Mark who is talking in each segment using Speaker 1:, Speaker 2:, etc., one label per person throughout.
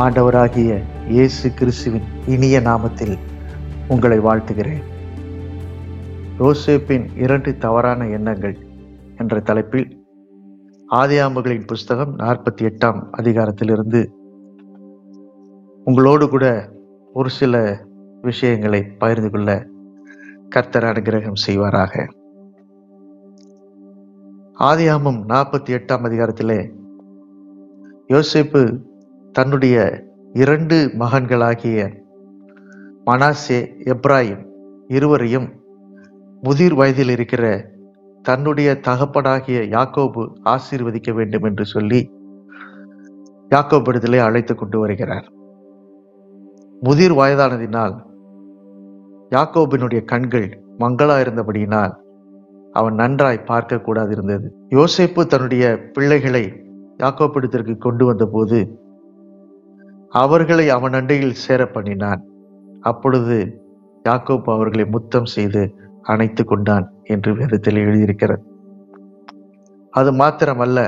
Speaker 1: ஆண்டவராகிய இயேசு கிறிஸ்துவின் இனிய நாமத்தில் உங்களை வாழ்த்துகிறேன். யோசேப்பின் இரண்டு தவறான எண்ணங்கள் என்ற தலைப்பில் ஆதியாம்புகளின் புஸ்தகம் நாற்பத்தி எட்டாம் அதிகாரத்திலிருந்து உங்களோடு கூட ஒரு சில விஷயங்களை பகிர்ந்து கொள்ள கர்த்தர் அனுகிரகம் செய்வாராக. ஆதியாமம் நாற்பத்தி எட்டாம் அதிகாரத்திலே யோசிப்பு தன்னுடைய இரண்டு மகன்களாகிய மனாசே எப்ராஹிம் இருவரையும் முதிர் வயதில் இருக்கிற தன்னுடைய தகப்பனாகிய யாக்கோபு ஆசீர்வதிக்க வேண்டும் என்று சொல்லி யாக்கோபிடத்திலே அழைத்து கொண்டு வருகிறார். முதிர் வயதானதினால் யாக்கோபினுடைய கண்கள் மங்களா இருந்தபடியினால் அவன் நன்றாய் பார்க்க கூடாது இருந்தது யோசிப்பு தன்னுடைய பிள்ளைகளை யாக்கோபிடத்திற்கு கொண்டு வந்தபோது அவர்களை அவன் அண்டையில் சேர பண்ணினான் அப்பொழுது யாக்கோப் அவர்களை முத்தம் செய்து அணைத்து கொண்டான் என்று வேதத்தில் எழுதியிருக்கிறது. அது மாத்திரமல்ல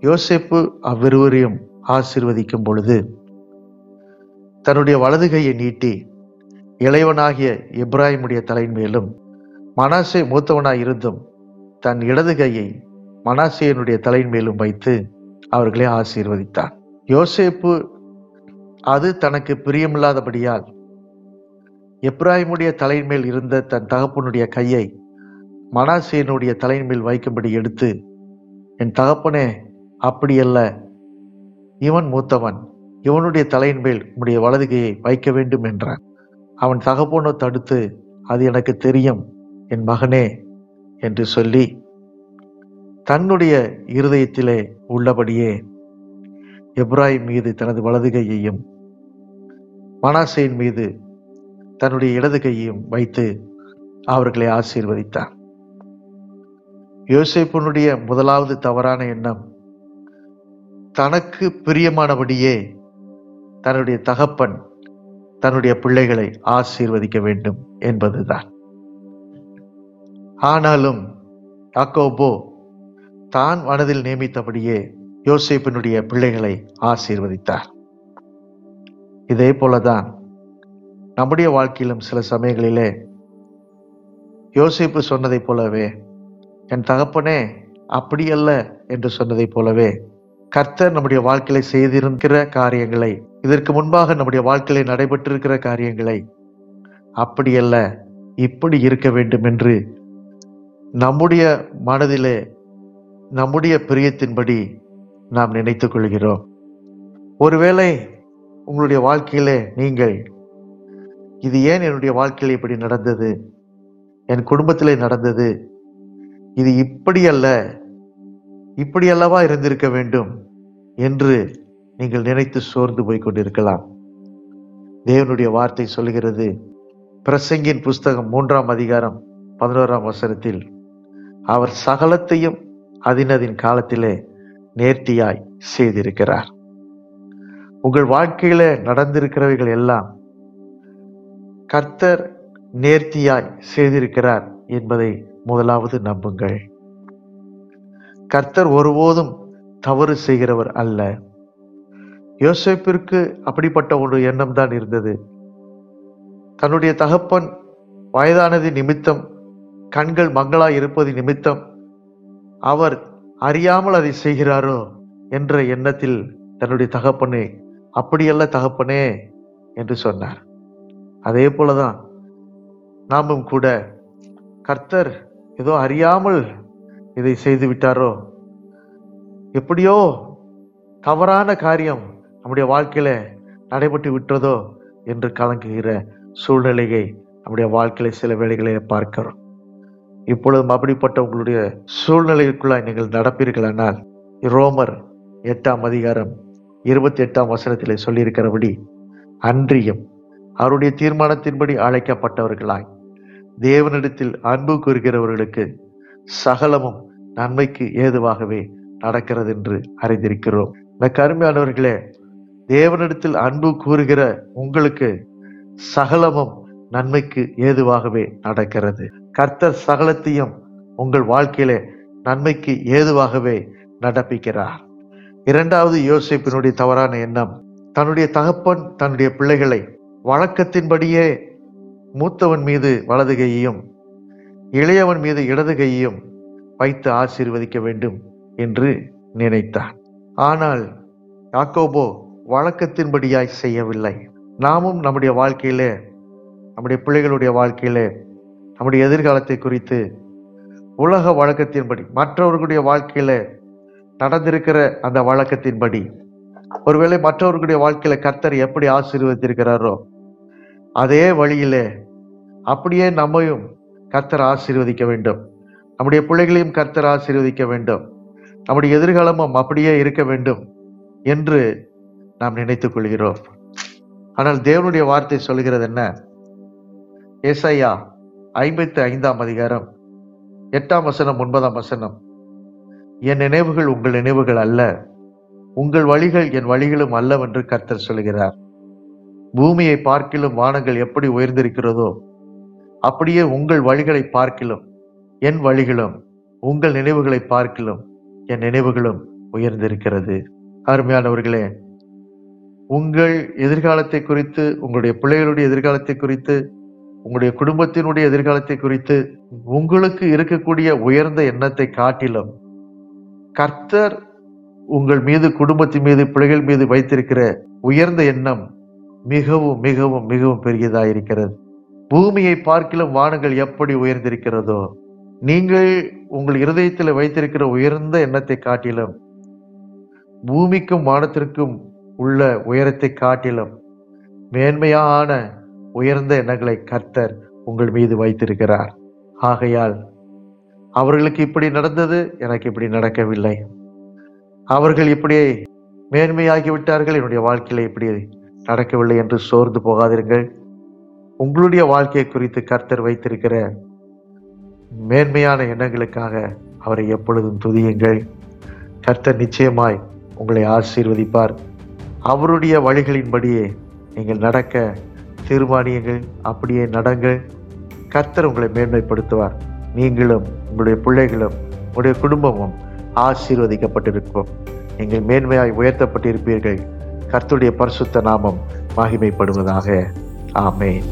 Speaker 1: யோசேப்பு அவ்விருவரையும் ஆசிர்வதிக்கும் பொழுது தன்னுடைய வலது கையை நீட்டி இளைவனாகிய இப்ராஹிமுடைய தலையின் மேலும் மனாசே மூத்தவனாய் இருந்தும் தன் இடது கையை மனாசேயனுடைய தலையின் மேலும் வைத்து அவர்களை ஆசீர்வதித்தான். யோசேப்பு அது தனக்கு பிரியமில்லாதபடியால் எப்ராஹிமுடைய தலையின் மேல் இருந்த தன் தகப்பனுடைய கையை மனாசேனுடைய தலையின் மேல் வைக்கும்படி எடுத்து என் தகப்பனே அப்படியல்ல. இவன் மூத்தவன். இவனுடைய தலையின் மேல் உம்முடைய வலதுகையை வைக்க வேண்டும் என்றான். அவன் தகப்பனோ தடுத்து அது எனக்கு தெரியும். என் மகனே என்று சொல்லி தன்னுடைய இருதயத்திலே உள்ளபடியே எப்ராஹிம் மீது தனது வலது கையையும் மனாசையின் மீது தன்னுடைய இடது கையையும் வைத்து அவர்களை ஆசீர்வதித்தார். யோசிப்பனுடைய முதலாவது தவறான எண்ணம் தனக்கு பிரியமானபடியே தன்னுடைய தகப்பன் தன்னுடைய பிள்ளைகளை ஆசீர்வதிக்க வேண்டும் என்பதுதான். ஆனாலும் யாக்கோபோ தான் மனதில் நியமித்தபடியே யோசிப்பினுடைய பிள்ளைகளை ஆசீர்வதித்தார். இதே போலதான் நம்முடைய வாழ்க்கையிலும் சில சமயங்களிலே யோசிப்பு சொன்னதைப் போலவே என் தகப்பனே அப்படியல்ல என்று சொன்னதைப் போலவே கர்த்தர் நம்முடைய வாழ்க்கையில செய்திருக்கிற காரியங்களை இதற்கு முன்பாக நம்முடைய வாழ்க்கையில நடைபெற்றிருக்கிற காரியங்களை அப்படியல்ல இப்படி இருக்க வேண்டும் என்று நம்முடைய மனதிலே நம்முடைய பிரியத்தின்படி நாம் நினைத்துக் கொள்கிறோம். ஒருவேளை உங்களுடைய வாழ்க்கையிலே நீங்கள் இது ஏன் என்னுடைய வாழ்க்கையில் இப்படி நடந்தது? என் குடும்பத்திலே நடந்தது. இது இப்படி அல்ல இப்படி அல்லவா இருந்திருக்க வேண்டும் என்று நீங்கள் நினைத்து சோர்ந்து போய் கொண்டிருக்கலாம். தேவனுடைய வார்த்தை சொல்கிறது பிரசங்கின் புஸ்தகம் மூன்றாம் அதிகாரம் பதினோராம் வசனத்தில் அவர் சகலத்தையும் அதினதின் காலத்திலே நேர்த்தியாய் செய்திருக்கிறார். உங்கள் வாழ்க்கையில நடந்திருக்கிறவைகள் எல்லாம் கர்த்தர் நேர்த்தியாய் செய்திருக்கிறார் என்பதை முதலாவது நம்புங்கள். கர்த்தர் ஒருபோதும் தவறு செய்கிறவர் அல்ல. யோசேப்பிற்கு அப்படிப்பட்ட ஒரு எண்ணம் தான் இருந்தது. தன்னுடைய தகப்பன் வயதானது நிமித்தம் கண்கள் மங்களாய் இருப்பது நிமித்தம் அவர் அறியாமல் அதை செய்கிறாரோ என்ற எண்ணத்தில் தன்னுடைய தகப்பனே அப்படியல்ல தகப்பனே என்று சொன்னார். அதே போலதான் நாமும் கூட கர்த்தர் ஏதோ அறியாமல் இதை செய்து விட்டாரோ? எப்படியோ தவறான காரியம் நம்முடைய வாழ்க்கையில நடைபெற்று விட்டதோ? என்று கலங்குகிற சூழ்நிலையை நம்முடைய வாழ்க்கையில சில வேளைகளை பார்க்கிறோம். இப்பொழுதும் அப்படிப்பட்ட உங்களுடைய சூழ்நிலைக்குள்ளாய் நீங்கள் நடப்பீர்களானால் ரோமர் எட்டாம் அதிகாரம் இருபத்தி எட்டாம் வசனத்தில் சொல்லியிருக்கிறபடி அன்றியும் அவருடைய தீர்மானத்தின்படி அழைக்கப்பட்டவர்களாய் தேவனிடத்தில் அன்பு கூறுகிறவர்களுக்கு சகலமும் நன்மைக்கு ஏதுவாகவே நடக்கிறது என்று அறிந்திருக்கிறோம். இந்த கருமையானவர்களே தேவனிடத்தில் அன்பு கூறுகிற உங்களுக்கு சகலமும் நன்மைக்கு ஏதுவாகவே நடக்கிறது. கர்த்தர் சகலத்தையும் உங்கள் வாழ்க்கையிலே நன்மைக்கு ஏதுவாகவே நடப்பிக்கிறார். இரண்டாவது யோசிப்பினுடைய தவறான எண்ணம் தன்னுடைய தகப்பன் தன்னுடைய பிள்ளைகளை வழக்கத்தின்படியே மூத்தவன் மீது வலது கையையும் இளையவன் மீது இடது கையையும் வைத்து ஆசீர்வதிக்க வேண்டும் என்று நினைத்தான் ஆனால் யாக்கோபோ வழக்கத்தின்படியாய் செய்யவில்லை. நாமும் நம்முடைய வாழ்க்கையிலே நம்முடைய பிள்ளைகளுடைய வாழ்க்கையிலே நம்முடைய எதிர்காலத்தை குறித்து உலக வழக்கத்தின்படி மற்றவர்களுடைய வாழ்க்கையில நடந்திருக்கிற அந்த வழக்கத்தின்படி ஒருவேளை மற்றவர்களுடைய வாழ்க்கையில கர்த்தர் எப்படி ஆசீர்வதித்திருக்கிறாரோ அதே வழியிலே அப்படியே நம்மையும் கர்த்தர் ஆசீர்வதிக்க வேண்டும். நம்முடைய பிள்ளைகளையும் கர்த்தர் ஆசீர்வதிக்க வேண்டும். நம்முடைய எதிர்காலமும் அப்படியே இருக்க வேண்டும் என்று நாம் நினைத்துக் கொள்கிறோம். ஆனால் தேவனுடைய வார்த்தை சொல்கிறது என்ன? ஏசாயா ஐம்பத்தி ஐந்தாம் அதிகாரம் எட்டாம் வசனம் ஒன்பதாம் வசனம். என் நினைவுகள் உங்கள் நினைவுகள் அல்ல உங்கள் வழிகள் என் வழிகளும் அல்லவென்று கர்த்தர் சொல்கிறார். பூமியை பார்க்கிலும் வானங்கள் எப்படி உயர்ந்திருக்கிறதோ அப்படியே உங்கள் வழிகளை பார்க்கிலும் என் வழிகளும் உங்கள் நினைவுகளை பார்க்கிலும் என் நினைவுகளும் உயர்ந்திருக்கிறது. அருமையானவர்களே உங்கள் எதிர்காலத்தை குறித்து உங்களுடைய பிள்ளைகளுடைய எதிர்காலத்தை குறித்து உங்களுடைய குடும்பத்தினுடைய எதிர்காலத்தை குறித்து உங்களுக்கு இருக்கக்கூடிய உயர்ந்த எண்ணத்தை காட்டிலும் கர்த்தர் உங்கள் மீது குடும்பத்தின் மீது பிள்ளைகள் மீது வைத்திருக்கிற உயர்ந்த எண்ணம் மிகவும் மிகவும் மிகவும் பெரியதாக இருக்கிறது. பூமியை பார்க்கிலும் வானங்கள் எப்படி உயர்ந்திருக்கிறதோ நீங்கள் உங்கள் இருதயத்தில் வைத்திருக்கிற உயர்ந்த எண்ணத்தை காட்டிலும் பூமிக்கும் வானத்திற்கும் உள்ள உயரத்தை காட்டிலும் மேன்மையான உயர்ந்த எண்ணங்களை கர்த்தர் உங்கள் மீது வைத்திருக்கிறார். ஆகையால் அவர்களுக்கு இப்படி நடந்தது எனக்கு இப்படி நடக்கவில்லை. அவர்கள் இப்படி மேன்மையாகி விட்டார்கள் என்னுடைய வாழ்க்கையில் இப்படி நடக்கவில்லை என்று சோர்ந்து போகாதீர்கள் உங்களுடைய வாழ்க்கையை குறித்து கர்த்தர் வைத்திருக்கிற மேன்மையான எண்ணங்களுக்காக அவரை எப்பொழுதும் துதியுங்கள். கர்த்தர் நிச்சயமாய் உங்களை ஆசீர்வதிப்பார். அவருடைய வழிகளின்படியே நீங்கள் நடக்க சிறுபானியங்கள் அப்படியே நடங்கள். கர்த்தர் உங்களை மேன்மைப்படுத்துவார். நீங்களும் உங்களுடைய பிள்ளைகளும் உங்களுடைய குடும்பமும் ஆசீர்வதிக்கப்பட்டிருக்கும். நீங்கள் மேன்மையாய் உயர்த்தப்பட்டிருப்பீர்கள். கர்த்துடைய பரிசுத்த நாமம் மகிமைப்படுவதாக. ஆமேன்.